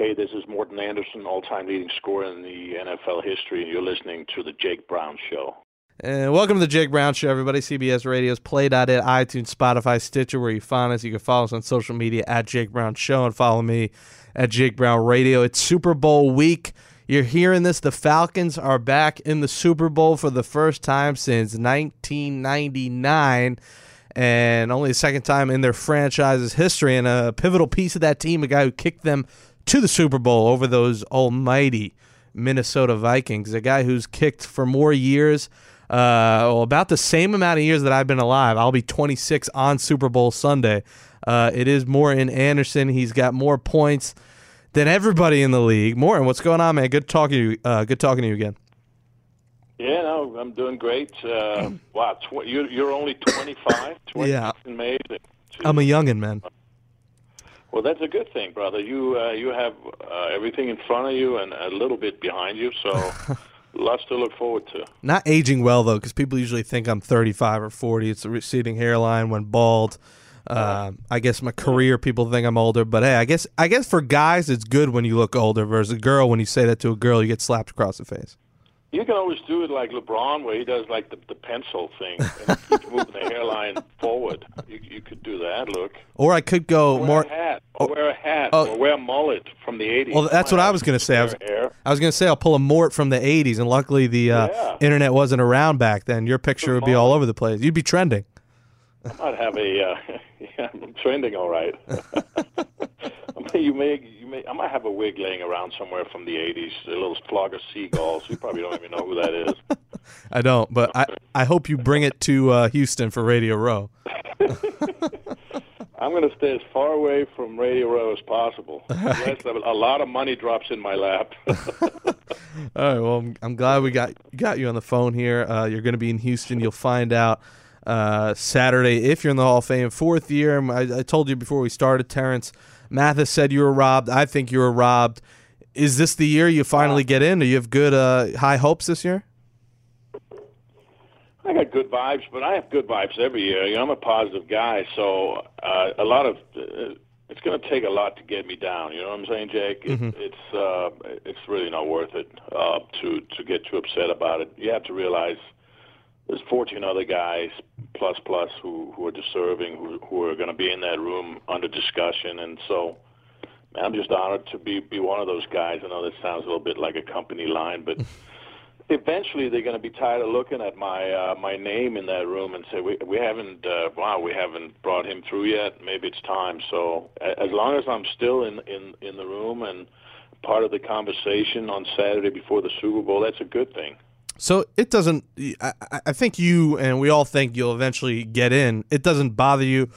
Hey, this is Morten Andersen, all-time leading scorer in the NFL history, and you're listening to The Jake Brown Show. And welcome to the Jake Brown Show, everybody. CBS Radio's Play.it, iTunes, Spotify, Stitcher, where you find us. You can follow us on social media at Jake Brown Show and follow me at Jake Brown Radio. It's Super Bowl week. You're hearing this. The Falcons are back in the Super Bowl for the first time since 1999, and only the second time in their franchise's history. And a pivotal piece of that team, a guy who kicked them to the Super Bowl over those almighty Minnesota Vikings, a guy who's kicked for more years. Uh, well, about the same amount of years that I've been alive. I'll be 26 on Super Bowl Sunday. Uh, it is in Andersen. He's got more points than everybody in the league. Morten, what's going on, man? Good talking to you. Uh, good talking to you again. Yeah, no, I'm doing great. Uh, wow, tw- you're, you're only 25. 20 Yeah. amazing. I'm a youngin, man. Well, that's a good thing, brother. You uh, you have uh, everything in front of you and a little bit behind you, so lots to look forward to. Not aging well though, because people usually think I'm 35 or 40. It's a receding hairline, went bald. Uh, I guess my career, people think I'm older, but hey, I guess I guess for guys, it's good when you look older. Versus a girl, when you say that to a girl, you get slapped across the face. You can always do it like LeBron, where he does like the, the pencil thing and keeps moving the hairline forward. You, you could do that. Look, Or I could go wear more. a hat, or wear a hat, Oh. or wear a mullet from the '80s. Well, that's what I was gonna say. I was, I was gonna say I'll pull a Mort from the '80s, and luckily the uh, Yeah. internet wasn't around back then. Your picture would be all over the place. You'd be trending. I might have a. Uh, yeah, I'm trending all right. You may, may. I might have a wig laying around somewhere from the '80s. A little flock of seagulls. You probably don't even know who that is. I don't, but I, I hope you bring it to uh, Houston for Radio Row. I'm going to stay as far away from Radio Row as possible. A lot of money drops in my lap. All right. Well, I'm, I'm glad we got got you on the phone here. Uh, you're going to be in Houston. You'll find out uh, Saturday if you're in the Hall of Fame. Fourth year. I, I told you before we started. Terance Mathis said you were robbed. I think you were robbed. Is this the year you finally get in? Do you have good uh, high hopes this year? I got good vibes, but I have good vibes every year. You know, I'm a positive guy, so uh, a lot of uh, it's going to take a lot to get me down. You know what I'm saying, Jake? It, It's uh, it's really not worth it uh, to to get too upset about it. You have to realize there's 14 other guys plus plus who who are deserving, who who are going to be in that room under discussion, and so. Man, I'm just honored to be be one of those guys. I know that sounds a little bit like a company line, but eventually they're going to be tired of looking at my uh, my name in that room and say we we haven't uh, wow we haven't brought him through yet. Maybe it's time. So as long as I'm still in in in the room and part of the conversation on Saturday before the Super Bowl, that's a good thing. So it doesn't. I, I- think you and we all think you'll eventually get in. It doesn't bother you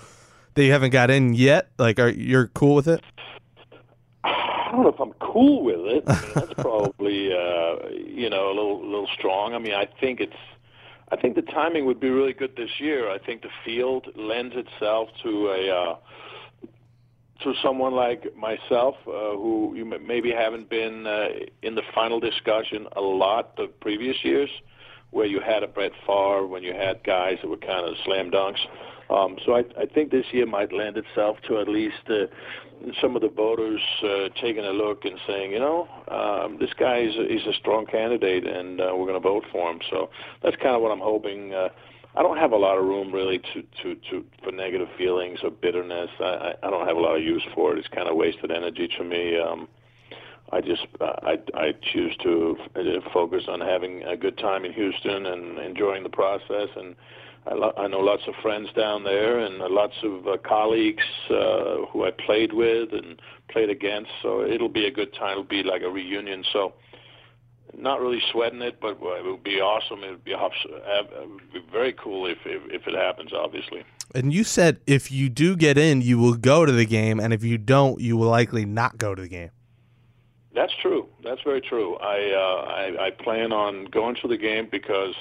that you haven't got in yet. Like, are you're cool with it? I don't know if I'm cool with it. I mean, that's probably uh, you know a little little strong. I mean, I think it's. I think the timing would be really good this year. I think the field lends itself to a uh, to someone like myself, uh, who you maybe haven't been uh, in the final discussion a lot the previous years, where you had a Brett Favre, when you had guys that were kind of slam dunks. Um, so I, I think this year might lend itself to at least uh, some of the voters uh, taking a look and saying, you know, um, this guy is a, a strong candidate, and uh, we're going to vote for him. So that's kind of what I'm hoping. Uh, I don't have a lot of room really to, to, to for negative feelings or bitterness. I, I don't have a lot of use for it. It's kind of wasted energy to me. Um, I just uh, I I choose to uh, focus on having a good time in Houston and enjoying the process. And I, lo- I know lots of friends down there and uh, lots of uh, colleagues uh, who I played with and played against. So it'll be a good time. It'll be like a reunion. So not really sweating it, but it would be awesome. It would be, uh, it would be very cool if, if if it happens. Obviously. And you said if you do get in, you will go to the game, and if you don't, you will likely not go to the game. That's true. That's very true. I, uh, I I plan on going to the game because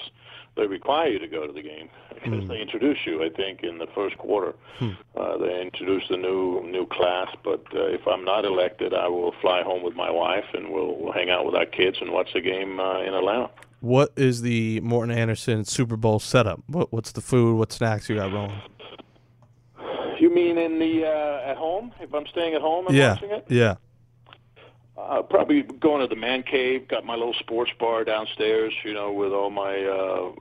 they require you to go to the game because mm. they introduce you. I think in the first quarter, hmm. uh, they introduce the new new class. But uh, if I'm not elected, I will fly home with my wife and we'll, we'll hang out with our kids and watch the game uh, in Atlanta. What is the Morten Andersen Super Bowl setup? What, what's the food? What snacks you got rolling? You mean in the uh, at home? If I'm staying at home and yeah. watching it? Yeah. Uh, probably going to the man cave. Got my little sports bar downstairs. You know, with all my uh,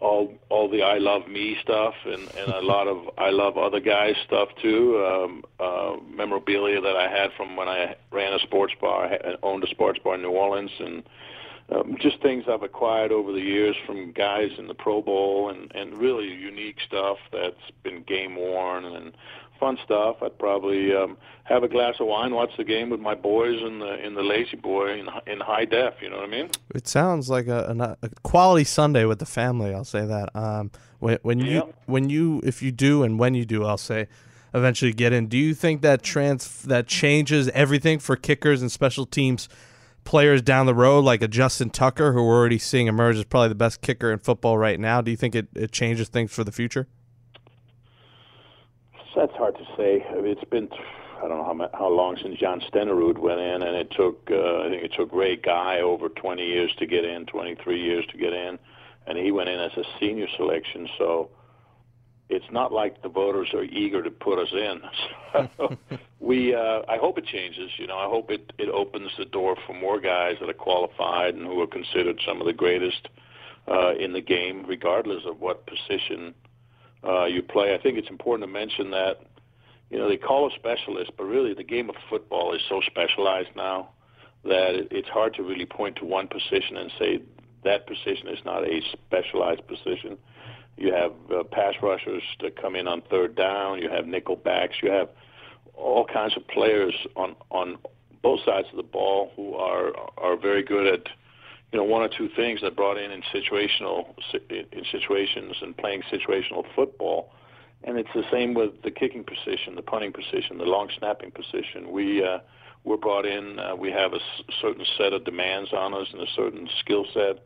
all all the I love me stuff and and a lot of I love other guys stuff too. Um, uh, memorabilia that I had from when I ran a sports bar, I owned a sports bar in New Orleans, and um, just things I've acquired over the years from guys in the Pro Bowl and and really unique stuff that's been game worn and fun stuff. I'd probably um, have a glass of wine, watch the game with my boys in the in the lazy boy in in high def. You know what I mean? It sounds like a, a quality Sunday with the family. I'll say that. Um, when when yeah. you when you if you do and when you do, I'll say eventually get in. Do you think that trans that changes everything for kickers and special teams? Players down the road, like a Justin Tucker, who we're already seeing emerge as probably the best kicker in football right now. Do you think it, it changes things for the future? That's hard to say. I mean, it's been I don't know how how long since Jan Stenerud went in, and it took uh, I think it took Ray Guy over 20 years to get in, 23 years to get in, and he went in as a senior selection. So it's not like the voters are eager to put us in. So we uh, I hope it changes. You know, I hope it it opens the door for more guys that are qualified and who are considered some of the greatest uh, in the game, regardless of what position uh, you play. I think it's important to mention that you know they call us specialists, but really the game of football is so specialized now that it's hard to really point to one position and say that position is not a specialized position. You have uh, pass rushers that come in on third down. You have nickel backs. You have all kinds of players on on both sides of the ball who are are very good at you know, one or two things that brought in in situational in situations and playing situational football. And it's the same with the kicking position, the punting position, the long snapping position. We uh, we're brought in. Uh, we have a s- certain set of demands on us and a certain skill set.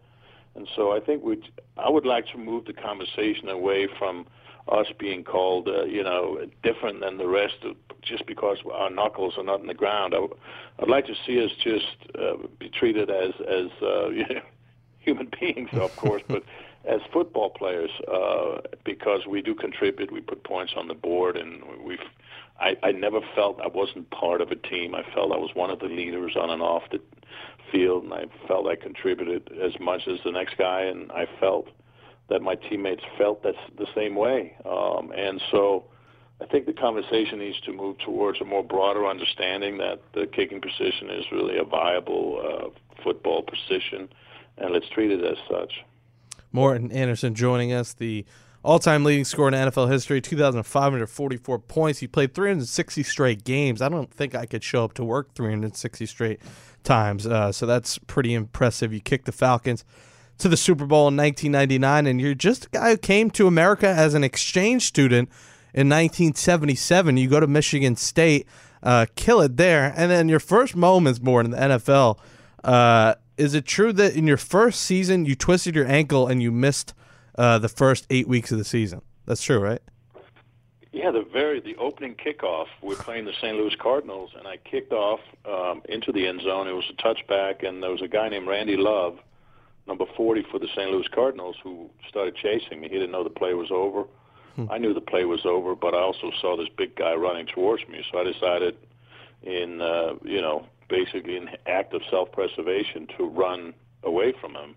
And so I think we I would like to move the conversation away from us being called, uh, you know, different than the rest of, just because our knuckles are not in the ground. I, would like to see us just uh, be treated as as uh, you know, human beings, of course, but as football players uh, because we do contribute. We put points on the board, and we've. I, I never felt I wasn't part of a team. I felt I was one of the leaders on and off the field, and I felt I contributed as much as the next guy, and I felt that my teammates felt that's the same way. Um, and so I think the conversation needs to move towards a more broader understanding that the kicking position is really a viable uh, football position, and let's treat it as such. Morten Andersen joining us, the all-time leading scorer in NFL history, 2,544 points. He played 360 straight games. I don't think I could show up to work 360 straight times, uh, so that's pretty impressive. You kicked the Falcons to the Super Bowl in 1999, and you're just a guy who came to America as an exchange student in 1977. You go to Michigan State, uh, kill it there, and then your first moments more in the NFL. Uh, is it true that in your first season you twisted your ankle and you missed uh, the first eight weeks of the season? That's true, right? Yeah, the very the opening kickoff. We're playing the St. Louis Cardinals, and I kicked off um, into the end zone. It was a touchback, and there was a guy named Randy Love number 40 for the St. Louis Cardinals, who started chasing me. He didn't know the play was over. Hmm. I knew the play was over, but I also saw this big guy running towards me. So I decided, in uh, you know, basically an act of self-preservation, to run away from him.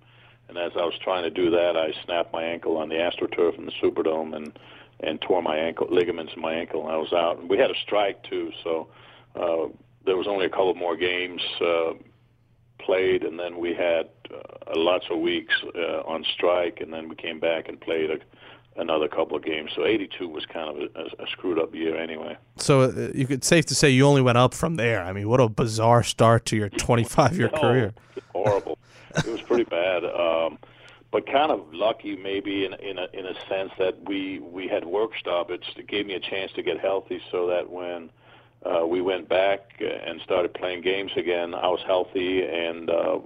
And as I was trying to do that, I snapped my ankle on the AstroTurf in the Superdome and and tore my ankle ligaments in my ankle, and I was out. And we had a strike too, so uh, there was only a couple more games uh, played, and then we had uh, lots of weeks uh, on strike, and then we came back and played a, another couple of games. So 82 was kind of a, a screwed up year anyway. So uh, you could safe to say you only went up from there. I mean, what a bizarre start to your 25 year no, career. Horrible. it was pretty bad. Um, but kind of lucky maybe in in a in a sense that we we had work stoppage that gave me a chance to get healthy so that when uh, we went back and started playing games again. I was healthy and uh,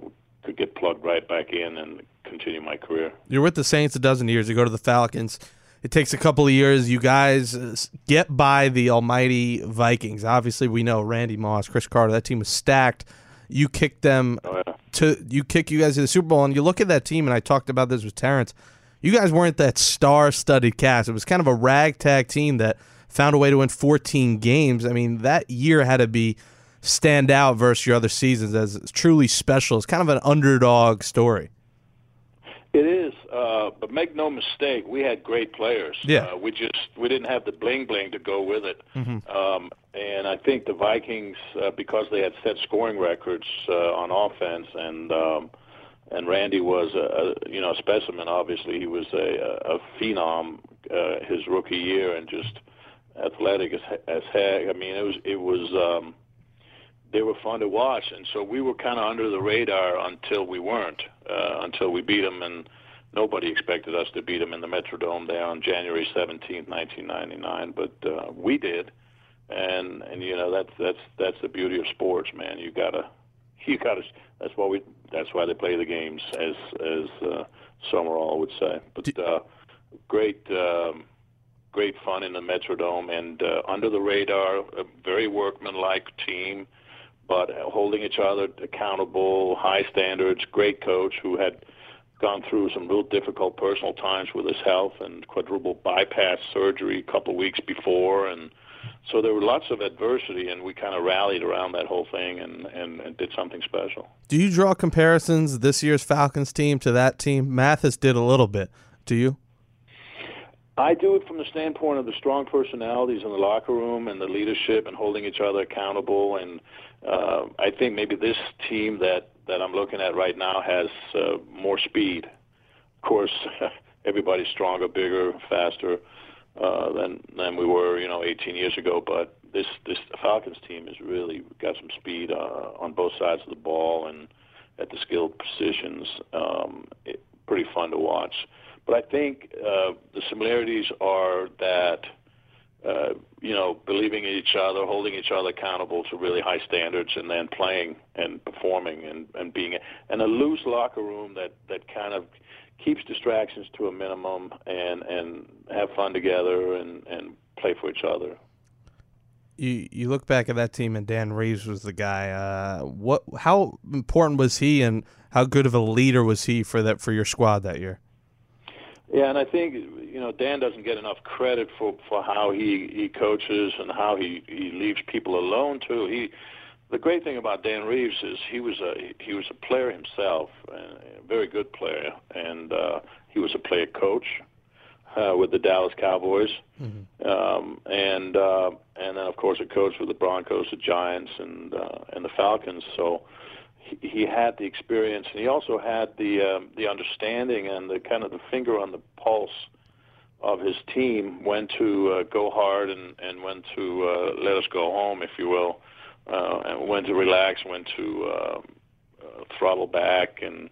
could get plugged right back in and continue my career. You're with the Saints a dozen years. You go to the Falcons. It takes a couple of years. You guys uh, get by the almighty Vikings. Obviously, we know Randy Moss, Cris Carter. That team was stacked. You kicked them Oh, yeah. to you kick you guys to the Super Bowl, and you look at that team. And I talked about this with Terance. You guys weren't that star-studded cast. It was kind of a ragtag team that found a way to win 14 games. I mean, that year had to be stand out versus your other seasons as truly special. It's kind of an underdog story. It is, uh, but make no mistake, we had great players. Yeah. Uh, we just we didn't have the bling bling to go with it. Um, and I think the Vikings, uh, because they had set scoring records uh, on offense, and um, and Randy was a, a you know a specimen. Obviously, he was a, a phenom uh, his rookie year, and just athletic as as heck. I mean, it was it was. Um, they were fun to watch, and so we were kind of under the radar until we weren't, uh, until we beat them, and nobody expected us to beat them in the Metrodome there on January 17th, 1999, but uh, we did, and and you know that's that's that's the beauty of sports, man. You gotta, you gotta. That's why we. That's why they play the games, as as uh, Summerall would say. But uh, great. Um, Great fun in the Metrodome and uh, under the radar, a very workmanlike team but holding each other accountable, high standards, great coach who had gone through some real difficult personal times with his health and quadruple bypass surgery a couple of weeks before and so there were lots of adversity and we kind of rallied around that whole thing and, and, and did something special. Do you draw comparisons this year's Falcons team to that team? Mathis did a little bit. Do you? I do it from the standpoint of the strong personalities in the locker room and the leadership and holding each other accountable. And uh, I think maybe this team that, that I'm looking at right now has uh, more speed. Of course, everybody's stronger, bigger, faster uh, than than we were, you know, 18 years ago. But this this Falcons team has really got some speed uh, on both sides of the ball and at the skilled positions. Um, it, pretty fun to watch. But I think uh, the similarities are that uh, you know believing in each other, holding each other accountable to really high standards, and then playing and performing and, and being and a loose locker room that that kind of keeps distractions to a minimum and and have fun together and and play for each other. You you look back at that team and Dan Reeves was the guy. Uh, what? How important was he, and how good of a leader was he for that for your squad that year? Yeah, and I think you know Dan doesn't get enough credit for for how he he coaches and how he he leaves people alone too. He the great thing about Dan Reeves is he was a he was a player himself, a very good player, and uh, he was a player coach uh, with the Dallas Cowboys, um, and uh, and then of course a coach with the Broncos, the Giants, and uh, and the Falcons. So he, had the experience, and he also had the um, the understanding and the kind of the finger on the pulse of his team when to uh, go hard and and when to uh, let us go home, if you will, uh, and when to relax, when to uh, uh, throttle back, and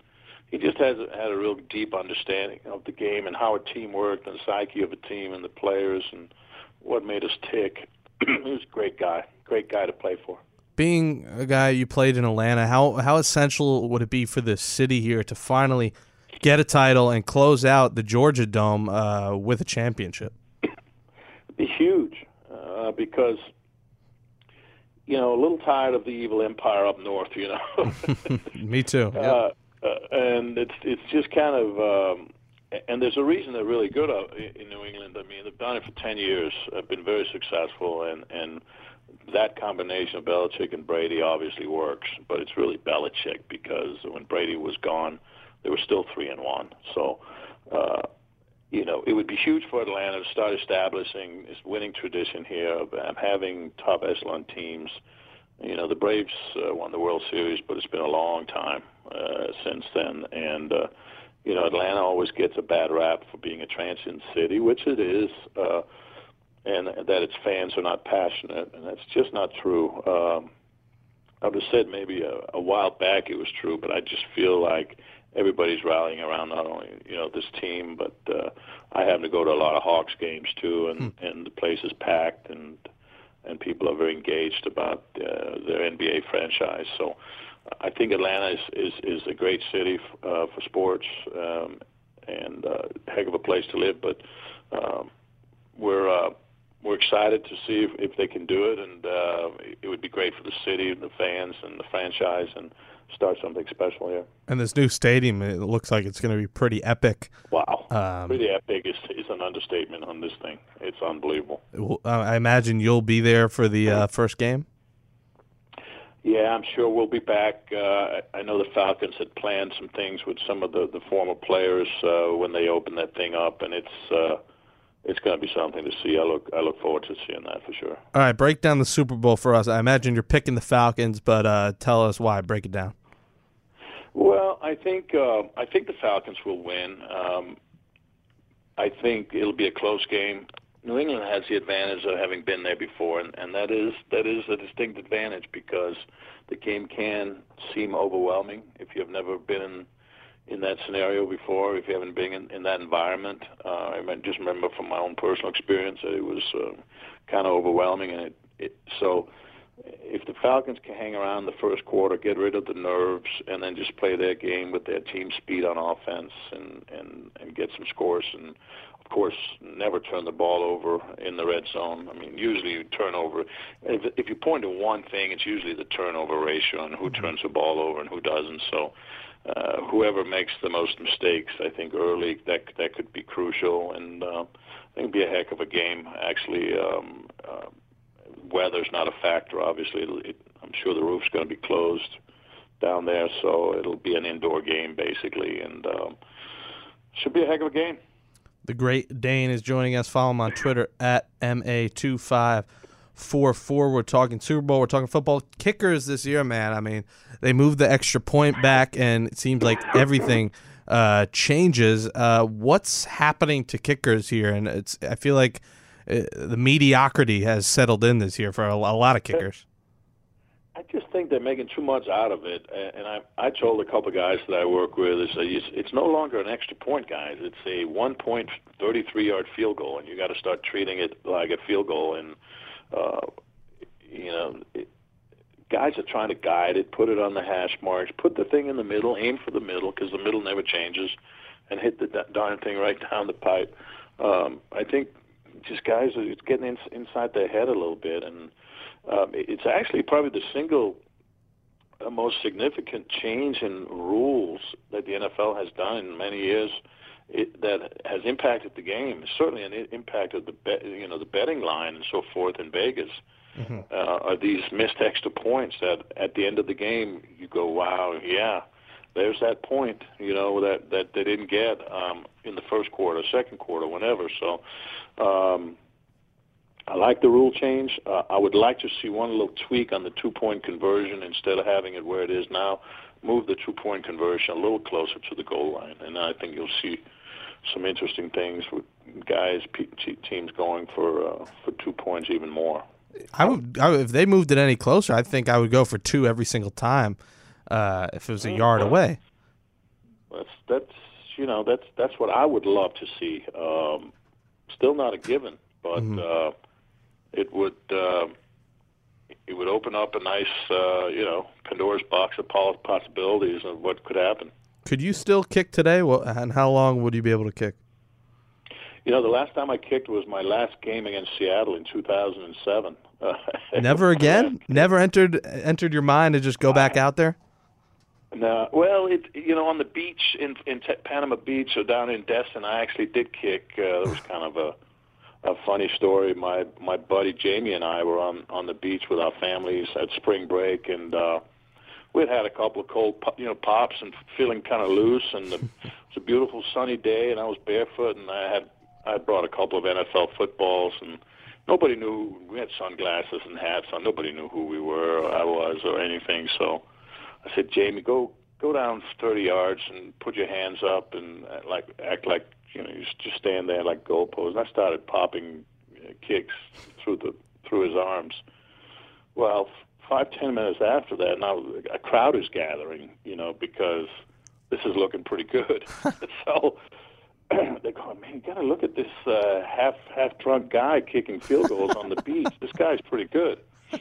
he just has had a real deep understanding of the game and how a team worked and the psyche of a team and the players and what made us tick. he was a great guy, great guy to play for. Being a guy you played in Atlanta, how how essential would it be for the city here to finally get a title and close out the Georgia Dome uh, with a championship? It'd be huge uh, because you know a little tired of the evil empire up north. You know. Me too. Uh, uh, and it's it's just kind of um, and there's a reason they're really good uh, in New England. I mean, they've done it for ten years, have been very successful, and and that combination of Belichick and Brady obviously works. But it's really Belichick because when Brady was gone, they were still three and one. So. Uh, you know, it would be huge for Atlanta to start establishing this winning tradition here of having top echelon teams. You know, the Braves uh, won the World Series, but it's been a long time uh, since then. And, uh, you know, Atlanta always gets a bad rap for being a transient city, which it is, uh, and that its fans are not passionate, and that's just not true. Um, I would have said maybe a, a while back it was true, but I just feel like everybody's rallying around not only you know this team, but uh, I happen to go to a lot of Hawks games too, and and the place is packed, and and people are very engaged about uh, their NBA franchise. So I think Atlanta is is, is a great city f- uh, for sports um, and uh, heck of a place to live. But um, we're uh, we're excited to see if, if they can do it, and uh, it would be great for the city and the fans and the franchise and start something special here. And this new stadium, it looks like it's going to be pretty epic. Wow, Um, pretty epic is, is an understatement on this thing. It's unbelievable. I imagine you'll be there for the uh, first game. Yeah, I'm sure we'll be back. Uh, I know the Falcons had planned some things with some of the, the former players uh, when they opened that thing up, and it's uh, it's going to be something to see. I look I look forward to seeing that for sure. All right, break down the Super Bowl for us. I imagine you're picking the Falcons, but uh, tell us why. Break it down. Well, I think uh, I think the Falcons will win. Um, I think it'll be a close game. New England has the advantage of having been there before, and, and that is that is a distinct advantage because the game can seem overwhelming if you've never been in in that scenario before, if you haven't been in, in that environment. Uh, I just remember from my own personal experience that it was uh, kind of overwhelming, and it, it so if the Falcons can hang around the first quarter, get rid of the nerves, and then just play their game with their team speed on offense and and and get some scores, and of course never turn the ball over in the red zone. I mean, usually you turn over. If, if you point to one thing, it's usually the turnover ratio and who turns the ball over and who doesn't. So. Uh, whoever makes the most mistakes, I think early that that could be crucial, and uh, I think it'd be a heck of a game. Actually, um, uh, weather's not a factor. Obviously, it, I'm sure the roof's going to be closed down there, so it'll be an indoor game basically, and um, should be a heck of a game. The Great Dane is joining us. Follow him on Twitter at ma2544. We're talking Super Bowl. We're talking football. Kickers this year, man. I mean, they moved the extra point back, and it seems like everything uh, changes. Uh, what's happening to kickers here? And it's I feel like uh, the mediocrity has settled in this year for a, a lot of kickers. I just think they're making too much out of it, and I I told a couple of guys that I work with, is that it's, it's no longer an extra point, guys. It's a one point thirty three yard field goal, and you got to start treating it like a field goal. And uh, you know, it, guys are trying to guide it, put it on the hash marks, put the thing in the middle, aim for the middle because the middle never changes, and hit the darn thing right down the pipe. Um, I think just guys are it's getting in, inside their head a little bit, and um, it's actually probably the single uh, most significant change in rules that the NFL has done in many years it, that has impacted the game. Certainly, and it impacted the bet, you know the betting line and so forth in Vegas. Mm-hmm. Uh, are these missed extra points that at the end of the game you go, wow, yeah, there's that point, you know, that that they didn't get um, in the first quarter, second quarter, whenever. So. Um, I like the rule change. Uh, I would like to see one little tweak on the two-point conversion instead of having it where it is now. Move the two-point conversion a little closer to the goal line, and I think you'll see some interesting things with guys, teams going for uh, for two points even more. I would, I would, if they moved it any closer. I think I would go for two every single time uh, if it was a yard away. That's that's you know that's that's what I would love to see. Um, still not a given, but. Mm-hmm. Uh, it would uh, it would open up a nice uh, you know Pandora's box of possibilities of what could happen. Could you still kick today? Well, and how long would you be able to kick? You know, the last time I kicked was my last game against Seattle in 2007. Never again. Never entered entered your mind to just go back out there. No, well, it you know on the beach in in T- Panama Beach or down in Destin, I actually did kick. Uh, it was kind of a a funny story. My my buddy Jamie and I were on on the beach with our families at spring break, and uh, we'd had a couple of cold, you know, pops and feeling kind of loose. And the, it was a beautiful sunny day, and I was barefoot, and I had I brought a couple of NFL footballs, and nobody knew we had sunglasses and hats on. Nobody knew who we were, or I was, or anything. So I said, Jamie, go go down 30 yards and put your hands up and uh, like act like you know, you just stand there like goalposts. And I started popping uh, kicks through the through his arms. Well, five ten minutes after that, now a crowd is gathering, you know, because this is looking pretty good. so they go, man, you got to look at this uh, half half drunk guy kicking field goals on the beach. This guy's pretty good.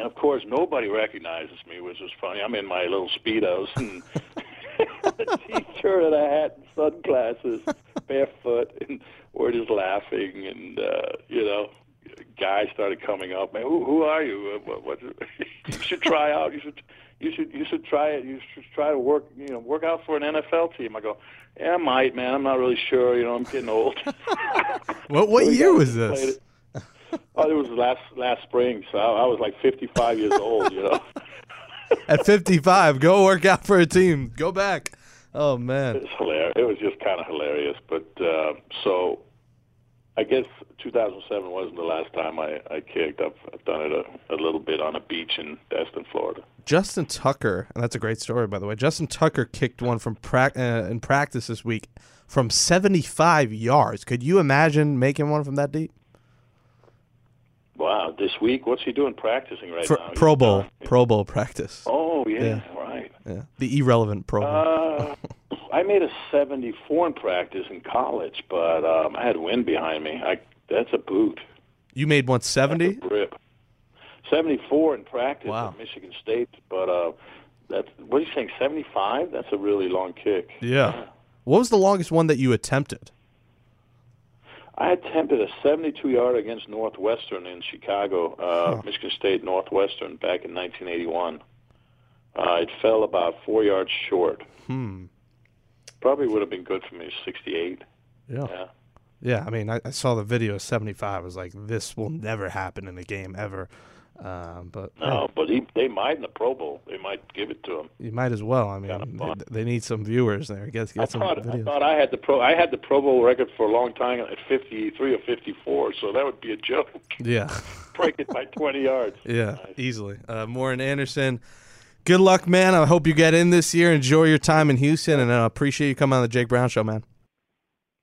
And of course, nobody recognizes me, which is funny. I'm in my little speedos and a t-shirt and a hat and sunglasses, barefoot, and we're just laughing. And uh, you know, guys started coming up. Man, who, who are you? What, what, you should try out. You should you should you should try it. You should try to work you know work out for an NFL team. I go, yeah, I might, man. I'm not really sure. You know, I'm getting old. what what So year was this? It. Oh, it was last last spring, so I, I was like 55 years old. You know, At 55, go work out for a team. Go back. Oh man. it's hilarious. It was just kind of hilarious. But uh, so, I guess 2007 wasn't the last time I, I kicked. I've, I've done it a, a little bit on a beach in Destin, Florida. Justin Tucker, and that's a great story by the way. Justin Tucker kicked one from prac- uh, in practice this week from 75 yards. Could you imagine making one from that deep? Wow, this week, what's he doing practicing right For now? Pro Bowl. Pro Bowl practice. Oh yeah, Yeah. right. Yeah, the irrelevant Pro Bowl. Uh, I made a 74 in practice in college, but um, I had wind behind me. I that's a boot. you made 170. Rip. 74 in practice Wow. at Michigan State, but uh, that's what are you saying? 75? That's a really long kick. Yeah. What was the longest one that you attempted? I attempted a 72-yard against Northwestern in Chicago, uh, Michigan State Northwestern, back in 1981. Uh, it fell about four yards short. Hmm. Probably would have been good for me. 68. Yeah. Yeah. Yeah, I mean, I, I saw the video of 75. I was like, this will never happen in a game ever. Um, but No, but he, they might in the Pro Bowl. They might give it to him. you might as well. I mean, Kinda they, they need some viewers there. Get, I some thought, I thought I had the pro. I had the Pro Bowl record for a long time at 53 or 54, so that would be a joke. yeah. Break it by 20 yards. Yeah, easily. Uh, Morten Andersen, good luck, man. I hope you get in this year. Enjoy your time in Houston, and I appreciate you coming on the Jake Brown Show, man.